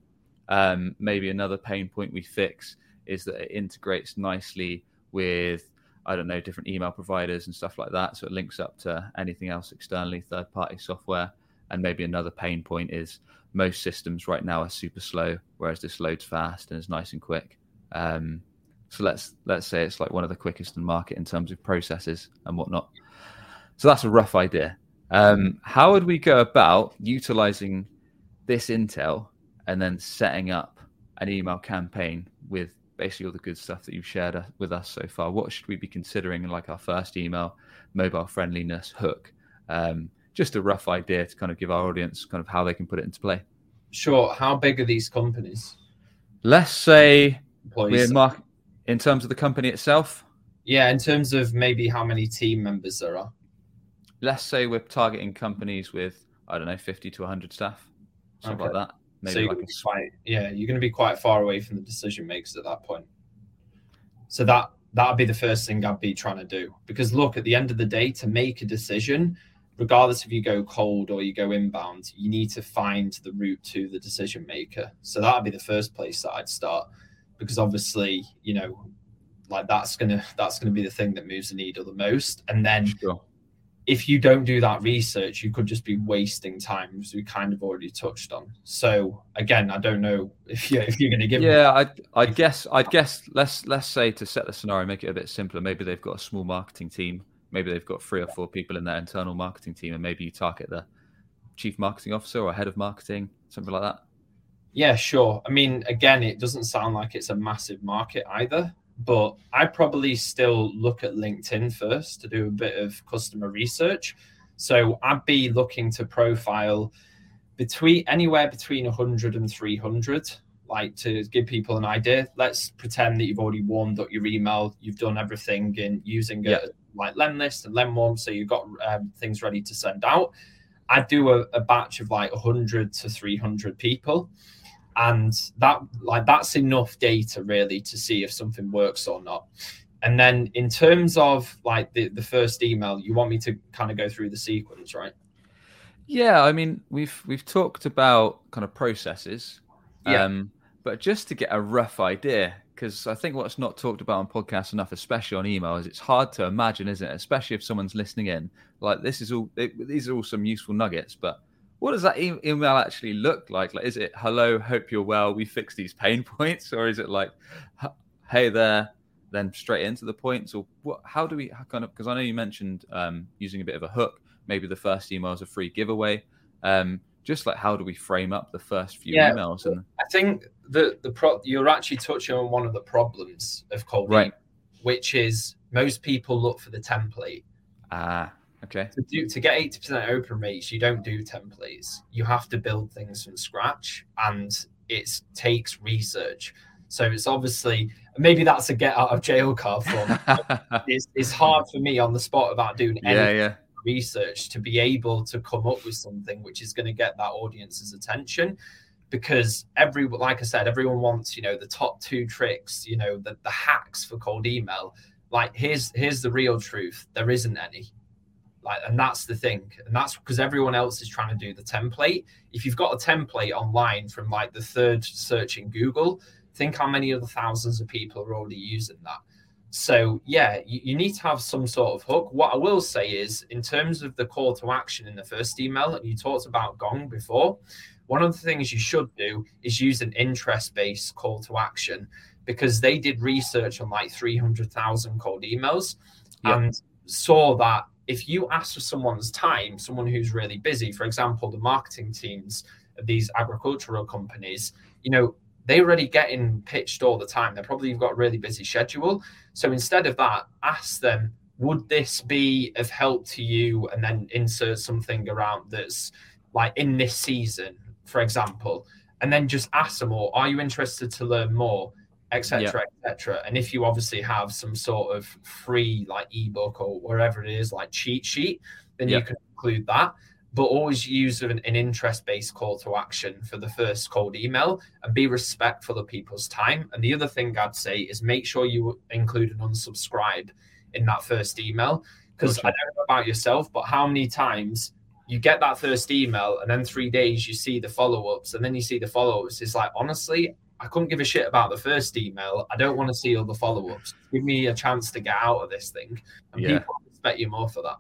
Um, maybe another pain point we fix is that it integrates nicely with I don't know different email providers and stuff like that, so it links up to anything else externally, third party software. And maybe another pain point is most systems right now are super slow, whereas this loads fast and is nice and quick. Um, so let's let's say it's like one of the quickest in the market in terms of processes and whatnot. So that's a rough idea. Um, how would we go about utilizing this intel and then setting up an email campaign with basically all the good stuff that you've shared with us so far? What should we be considering like our first email, mobile friendliness, hook? Um, just a rough idea to kind of give our audience kind of how they can put it into play. Sure. How big are these companies? Let's say employees. Mark, in terms of the company itself? Yeah, in terms of maybe how many team members there are. Let's say we're targeting companies with, I don't know, 50 to 100 staff, something okay. like that. Maybe so like a... quite, yeah, you're going to be quite far away from the decision makers at that point. So that that'd be the first thing I'd be trying to do. Because look, at the end of the day, to make a decision, regardless if you go cold or you go inbound, you need to find the route to the decision maker. So that'd be the first place that I'd start because obviously, you know, like that's gonna that's gonna be the thing that moves the needle the most. And then sure. if you don't do that research, you could just be wasting time, as we kind of already touched on. So again, I don't know if you if you're gonna give Yeah, I I guess I guess let's let's say to set the scenario, make it a bit simpler. Maybe they've got a small marketing team. Maybe they've got three or four people in their internal marketing team, and maybe you target the chief marketing officer or head of marketing, something like that. Yeah, sure. I mean, again, it doesn't sound like it's a massive market either, but I'd probably still look at LinkedIn first to do a bit of customer research. So I'd be looking to profile between anywhere between 100 and 300 like to give people an idea let's pretend that you've already warmed up your email you've done everything in using yeah. a like Lemlist and Lemwarm so you've got um, things ready to send out i'd do a, a batch of like 100 to 300 people and that like that's enough data really to see if something works or not. And then in terms of like the, the first email you want me to kind of go through the sequence right? Yeah i mean we've we've talked about kind of processes yeah. um but just to get a rough idea because i think what's not talked about on podcasts enough especially on email is it's hard to imagine isn't it? Especially if someone's listening in. Like this is all it, these are all some useful nuggets but what does that e- email actually look like? Like, is it hello, hope you're well, we fix these pain points, or is it like, hey there, then straight into the points, or what? How do we how kind of? Because I know you mentioned um, using a bit of a hook. Maybe the first email is a free giveaway. Um, just like how do we frame up the first few Yeah. emails and I think the the pro you're actually touching on one of the problems of cold Right. which is most people look for the template. ah okay To do to get 80% open rates, you don't do templates. You have to build things from scratch and it takes research. So it's obviously maybe that's a get out of jail card for me. it's, it's hard for me on the spot about doing any yeah yeah research to be able to come up with something which is going to get that audience's attention because every like i said everyone wants you know the top two tricks you know the, the hacks for cold email like here's here's the real truth there isn't any like and that's the thing and that's because everyone else is trying to do the template if you've got a template online from like the third search in google think how many other thousands of people are already using that so yeah, you, you need to have some sort of hook. What I will say is, in terms of the call to action in the first email, and you talked about Gong before, one of the things you should do is use an interest-based call to action because they did research on like 300,000 cold emails Yeah. and saw that if you ask for someone's time, someone who's really busy, for example, the marketing teams of these agricultural companies, you know, they're already getting pitched all the time. They're probably got a really busy schedule. So instead of that, ask them, would this be of help to you? And then insert something around that's like in this season, for example. And then just ask them, or are you interested to learn more, etc., etc. And if you obviously have some sort of free like ebook or wherever it is, like cheat sheet, then Yeah. you can include that. But always use an, an interest-based call to action for the first cold email and be respectful of people's time. And the other thing I'd say is make sure you include an unsubscribe in that first email. Because Gotcha. I don't know about yourself, but how many times you get that first email and then three days you see the follow-ups and then you see the follow-ups. It's like honestly, I couldn't give a shit about the first email. I don't want to see all the follow-ups. Give me a chance to get out of this thing. And Yeah. people respect you more for that.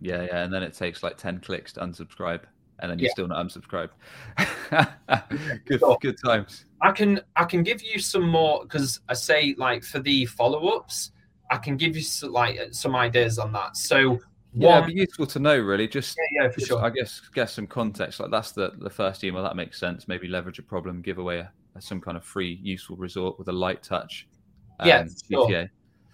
yeah yeah and then it takes like 10 clicks to unsubscribe and then you're Yeah. still not unsubscribed good Sure. good times I can I can give you some more because I say like for the follow-ups, I can give you some, like uh, some ideas on that. So yeah one, it'd be useful to know really just yeah, yeah, for Just, sure. I guess get some context. Like that's the the first email that makes sense. Maybe leverage a problem, give away a, some kind of free useful resort with a light touch. Yeah, sure.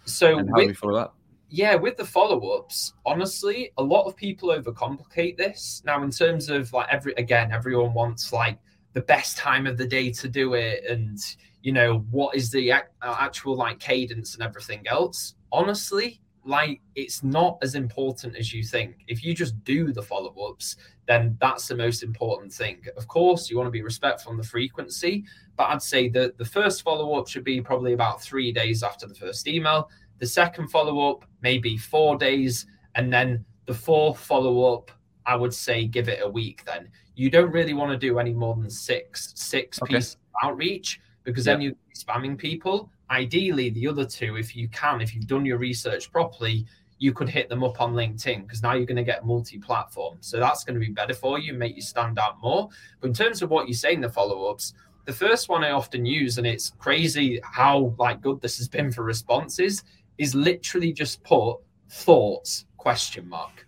So And how do we follow up? yeah, with the follow-ups, honestly, a lot of people overcomplicate this. Now, in terms of like every again, everyone wants like the best time of the day to do it, and you know what is the ac- uh, actual like cadence and everything else. Honestly, like it's not as important as you think. If you just do the follow-ups, then that's the most important thing. Of course, you want to be respectful on the frequency, but I'd say that the first follow-up should be probably about three days after the first email. The second follow up, maybe four days. And then the fourth follow up, I would say give it a week then. You don't really want to do any more than six, six Okay. pieces of outreach because then you're spamming people. Ideally, the other two, if you can, if you've done your research properly, you could hit them up on LinkedIn because now you're going to get multi-platform. So that's going to be better for you, make you stand out more. But in terms of what you say in the follow-ups, the first one I often use, and it's crazy how like good this has been for responses, is literally just put thoughts question mark.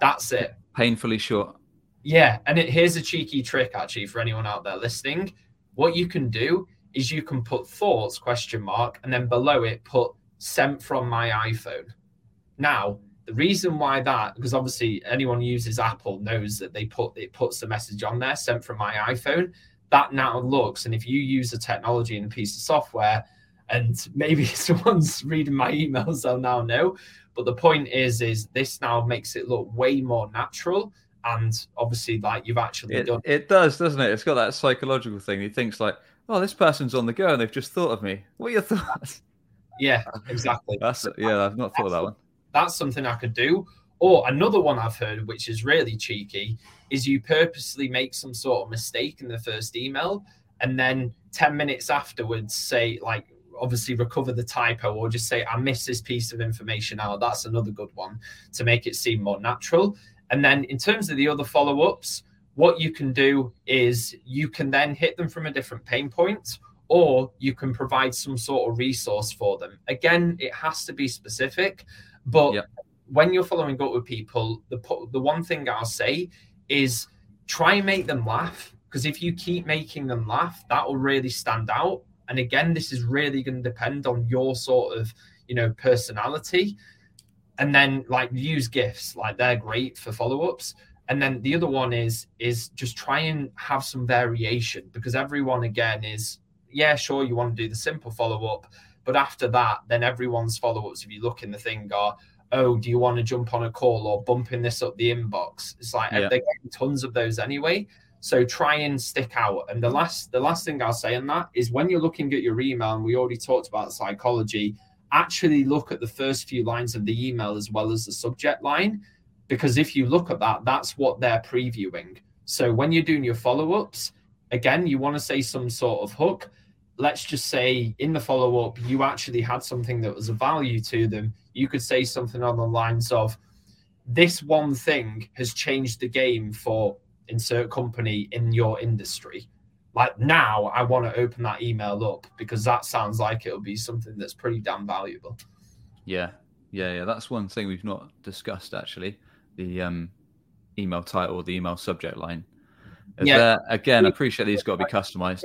That's it. Painfully short. Yeah, and it, here's a cheeky trick actually for anyone out there listening. What you can do is you can put thoughts question mark and then below it put sent from my iPhone. Now, the reason why that because obviously anyone who uses Apple knows that they put it puts the message on there sent from my iPhone. That now looks and if you use a technology and a piece of software and maybe someone's reading my emails they'll now know but the point is is this now makes it look way more natural and obviously like you've actually It, done it does, doesn't it? It's got that psychological thing. He thinks like, oh, this person's on the go and they've just thought of me. What are your thoughts? yeah exactly That's yeah, I've not thought of that one. that's something I could do. Or another one I've heard, which is really cheeky, is you purposely make some sort of mistake in the first email and then 10 minutes afterwards say, like, obviously recover the typo or just say, I missed this piece of information out. That's another good one to make it seem more natural. And then in terms of the other follow ups, what you can do is you can then hit them from a different pain point or you can provide some sort of resource for them. Again, it has to be specific, but Yep. when you're following up with people, the the one thing I'll say is try and make them laugh because if you keep making them laugh, that will really stand out. And again, this is really going to depend on your sort of, you know, personality. And then like use gifts, like they're great for follow-ups. And then the other one is is just try and have some variation because everyone again is yeah, sure you want to do the simple follow-up, but after that, then everyone's follow-ups, if you look in the thing, are oh, do you want to jump on a call or bumping this up the inbox? It's like yeah. they're getting tons of those anyway. So try and stick out. And the last the last thing I'll say on that is when you're looking at your email, and we already talked about psychology, actually look at the first few lines of the email as well as the subject line. Because if you look at that, that's what they're previewing. So when you're doing your follow-ups, again, you want to say some sort of hook. Let's just say in the follow-up, you actually had something that was of value to them. You could say something on the lines of this one thing has changed the game for insert company in your industry. Like now i want to open that email up because that sounds like it'll be something that's pretty damn valuable. Yeah. Yeah yeah. That's one thing we've not discussed actually. The um email title the email subject line. Is yeah. there, again I appreciate these got to be customized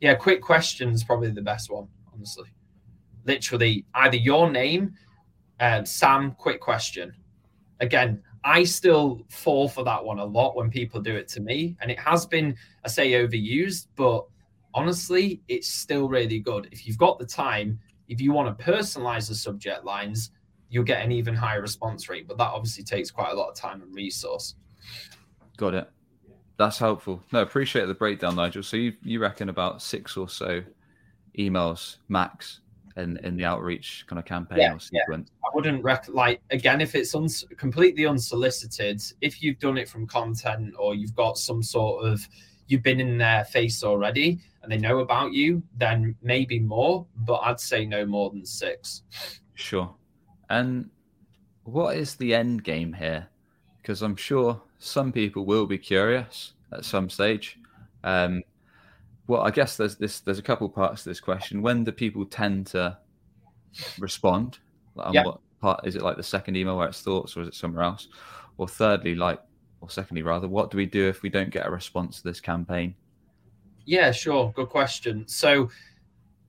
yeah quick questions probably the best one honestly literally either your name um, Sam, quick question. Again, I still fall for that one a lot when people do it to me, and it has been, I say, overused, but honestly, it's still really good. If you've got the time, if you want to personalize the subject lines, you'll get an even higher response rate. But that obviously takes quite a lot of time and resource. Got it. That's helpful. No, appreciate the breakdown, Nigel. So you you reckon about six or so emails max in in the outreach kind of campaign yeah, or sequence. Yeah. I wouldn't rec- like again if it's uns- completely unsolicited. If you've done it from content or you've got some sort of you've been in their face already and they know about you, then maybe more. But I'd say no more than six. Sure. And what is the end game here? Because I'm sure some people will be curious at some stage. Um, well, I guess there's this. There's a couple parts to this question. When do people tend to respond? Like, yeah. What part is it? Like the second email where it's thoughts, or is it somewhere else? Or thirdly, like, or secondly, rather, what do we do if we don't get a response to this campaign? Yeah, sure. Good question. So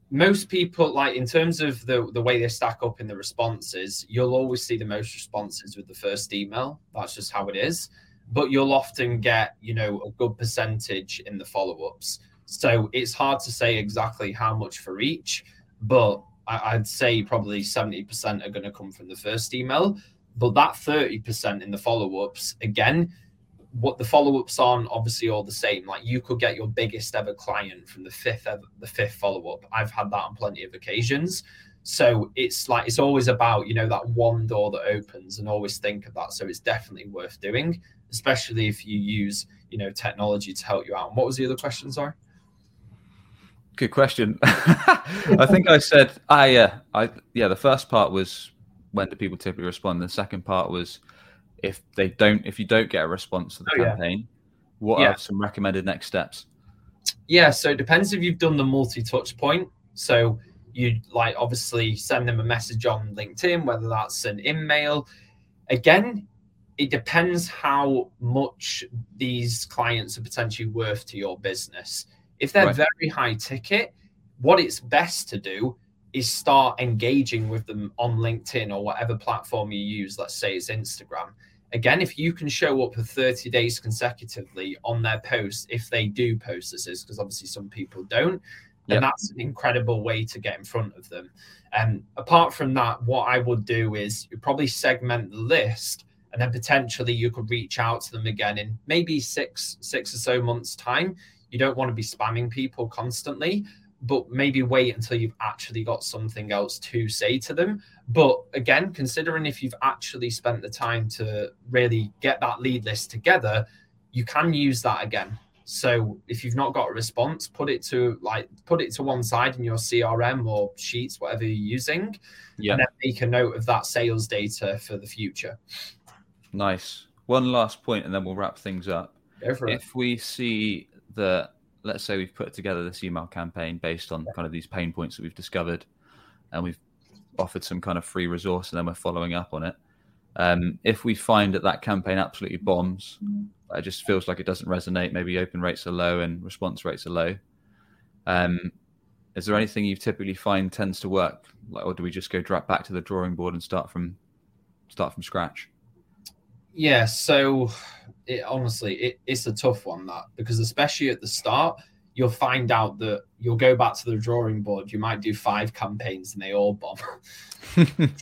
most people like in terms of the the way they stack up in the responses you'll always see the most responses with the first email that's just how it is but you'll often get you know a good percentage in the follow-ups so it's hard to say exactly how much for each, but I'd say probably 70% are going to come from the first email. But that 30% in the follow ups, again, what the follow ups on obviously all the same. Like you could get your biggest ever client from the fifth ever, the fifth follow up. I've had that on plenty of occasions. So it's like it's always about you know that one door that opens, and always think of that. So it's definitely worth doing, especially if you use you know technology to help you out. And what was the other question? Sorry. Good question. I think I said, ah, yeah, I yeah. The first part was when do people typically respond. The second part was if they don't, if you don't get a response to the oh, campaign, yeah. what yeah. are some recommended next steps? Yeah, so it depends if you've done the multi-touch point. So you like obviously send them a message on LinkedIn, whether that's an email. Again, it depends how much these clients are potentially worth to your business. If they're right. very high ticket, what it's best to do is start engaging with them on LinkedIn or whatever platform you use. Let's say it's Instagram. Again, if you can show up for 30 days consecutively on their posts, if they do post this, is because obviously some people don't, then yep. that's an incredible way to get in front of them. And um, apart from that, what I would do is you probably segment the list and then potentially you could reach out to them again in maybe six, six or so months' time you don't want to be spamming people constantly but maybe wait until you've actually got something else to say to them. But again, considering if you've actually spent the time to really get that lead list together, you can use that again. So if you've not got a response, put it to like put it to one side in your CRM or sheets, whatever you're using, yeah. and then make a note of that sales data for the future. Nice. One last point, and then we'll wrap things up. If we see that let's say we've put together this email campaign based on kind of these pain points that we've discovered and we've offered some kind of free resource and then we're following up on it Um, if we find that that campaign absolutely bombs, it just feels like it doesn't resonate. Maybe open rates are low and response rates are low. Um, is there anything you typically find tends to work, like, or do we just go back to the drawing board and start from start from scratch? Yeah, so it, honestly, it, it's a tough one that because especially at the start, you'll find out that you'll go back to the drawing board. You might do five campaigns and they all bomb.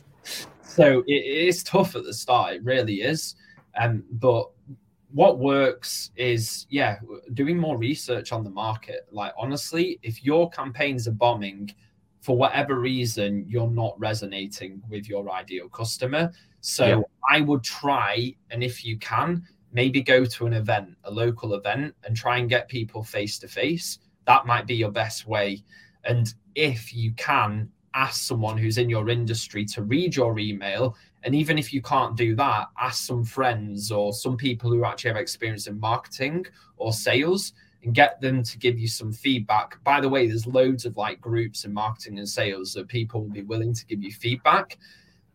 so it, it is tough at the start. It really is. Um, but what works is yeah, doing more research on the market. Like honestly, if your campaigns are bombing, for whatever reason, you're not resonating with your ideal customer. So yeah. I would try, and if you can, maybe go to an event, a local event, and try and get people face to face. That might be your best way. And if you can, ask someone who's in your industry to read your email. And even if you can't do that, ask some friends or some people who actually have experience in marketing or sales and get them to give you some feedback. By the way, there's loads of like groups in marketing and sales that people will be willing to give you feedback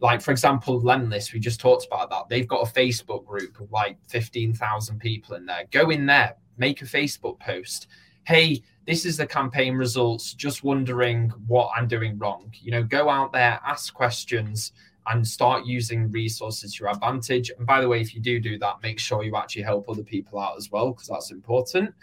like for example Lemlist, we just talked about that. They've got a facebook group of like 15000 people in there. Go in there make a facebook post. Hey this is the campaign results just wondering what i'm doing wrong. You know go out there ask questions and start using resources to your advantage. And by the way if you do do that make sure you actually help other people out as well because that's important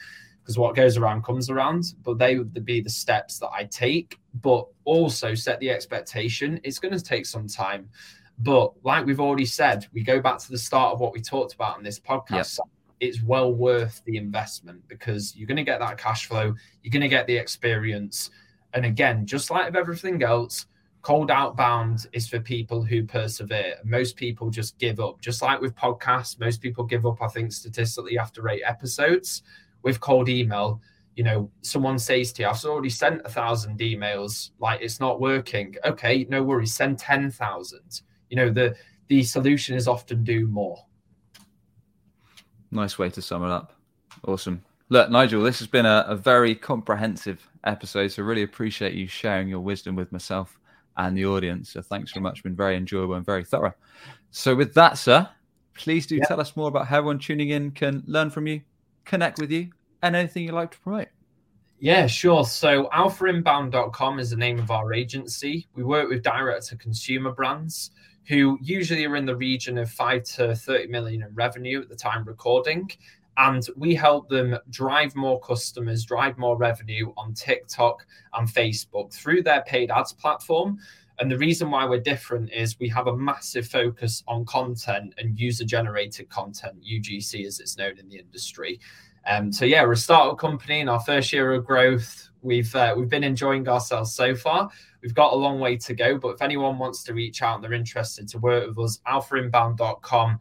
because what goes around comes around. But they would be the steps that I take, but also set the expectation. It's going to take some time. But like we've already said, we go back to the start of what we talked about in this podcast. Yep. It's well worth the investment because you're going to get that cash flow, you're going to get the experience. And again, just like with everything else, cold outbound is for people who persevere. Most people just give up. Just like with podcasts, most people give up, I think, statistically after eight episodes with cold email, you know, someone says to you, I've already sent a thousand emails, like it's not working. Okay, no worries, send 10,000. You know, the the solution is often do more. Nice way to sum it up. Awesome. Look, Nigel, this has been a, a very comprehensive episode. So really appreciate you sharing your wisdom with myself and the audience. So thanks very much. Been very enjoyable and very thorough. So with that, sir, please do yep. tell us more about how everyone tuning in can learn from you, connect with you, and anything you'd like to promote. Yeah, sure. So alphainbound.com is the name of our agency. We work with direct to consumer brands who usually are in the region of 5 to 30 million in revenue at the time recording and we help them drive more customers, drive more revenue on TikTok and Facebook through their paid ads platform. And the reason why we're different is we have a massive focus on content and user generated content, UGC as it's known in the industry. Um, so yeah, we're a startup company in our first year of growth. We've uh, we've been enjoying ourselves so far. We've got a long way to go, but if anyone wants to reach out and they're interested to work with us, alphainbound.com,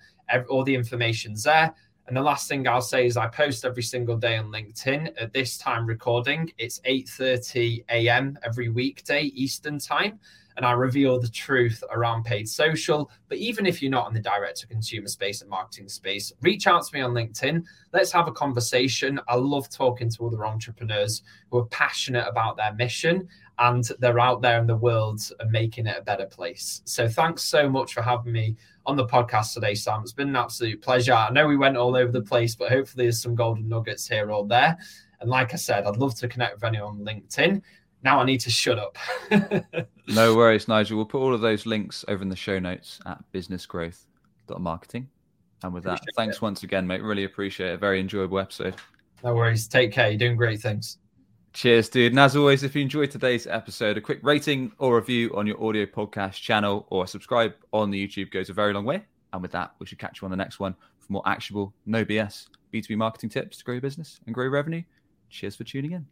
all the information's there. And the last thing I'll say is I post every single day on LinkedIn. At this time recording, it's 8:30 a.m. every weekday Eastern time and I reveal the truth around paid social. But even if you're not in the direct to consumer space and marketing space, reach out to me on LinkedIn. Let's have a conversation. I love talking to other entrepreneurs who are passionate about their mission and they're out there in the world and making it a better place. So thanks so much for having me on the podcast today, Sam. It's been an absolute pleasure. I know we went all over the place, but hopefully there's some golden nuggets here or there. And like I said, I'd love to connect with anyone on LinkedIn now I need to shut up. no worries, Nigel. We'll put all of those links over in the show notes at businessgrowth.marketing. And with that, thanks it. once again, mate. Really appreciate it. Very enjoyable episode. No worries. Take care. You're doing great things. Cheers, dude. And as always, if you enjoyed today's episode, a quick rating or review on your audio podcast channel or subscribe on the YouTube goes a very long way. And with that, we should catch you on the next one for more actionable, no BS B2B marketing tips to grow your business and grow revenue. Cheers for tuning in.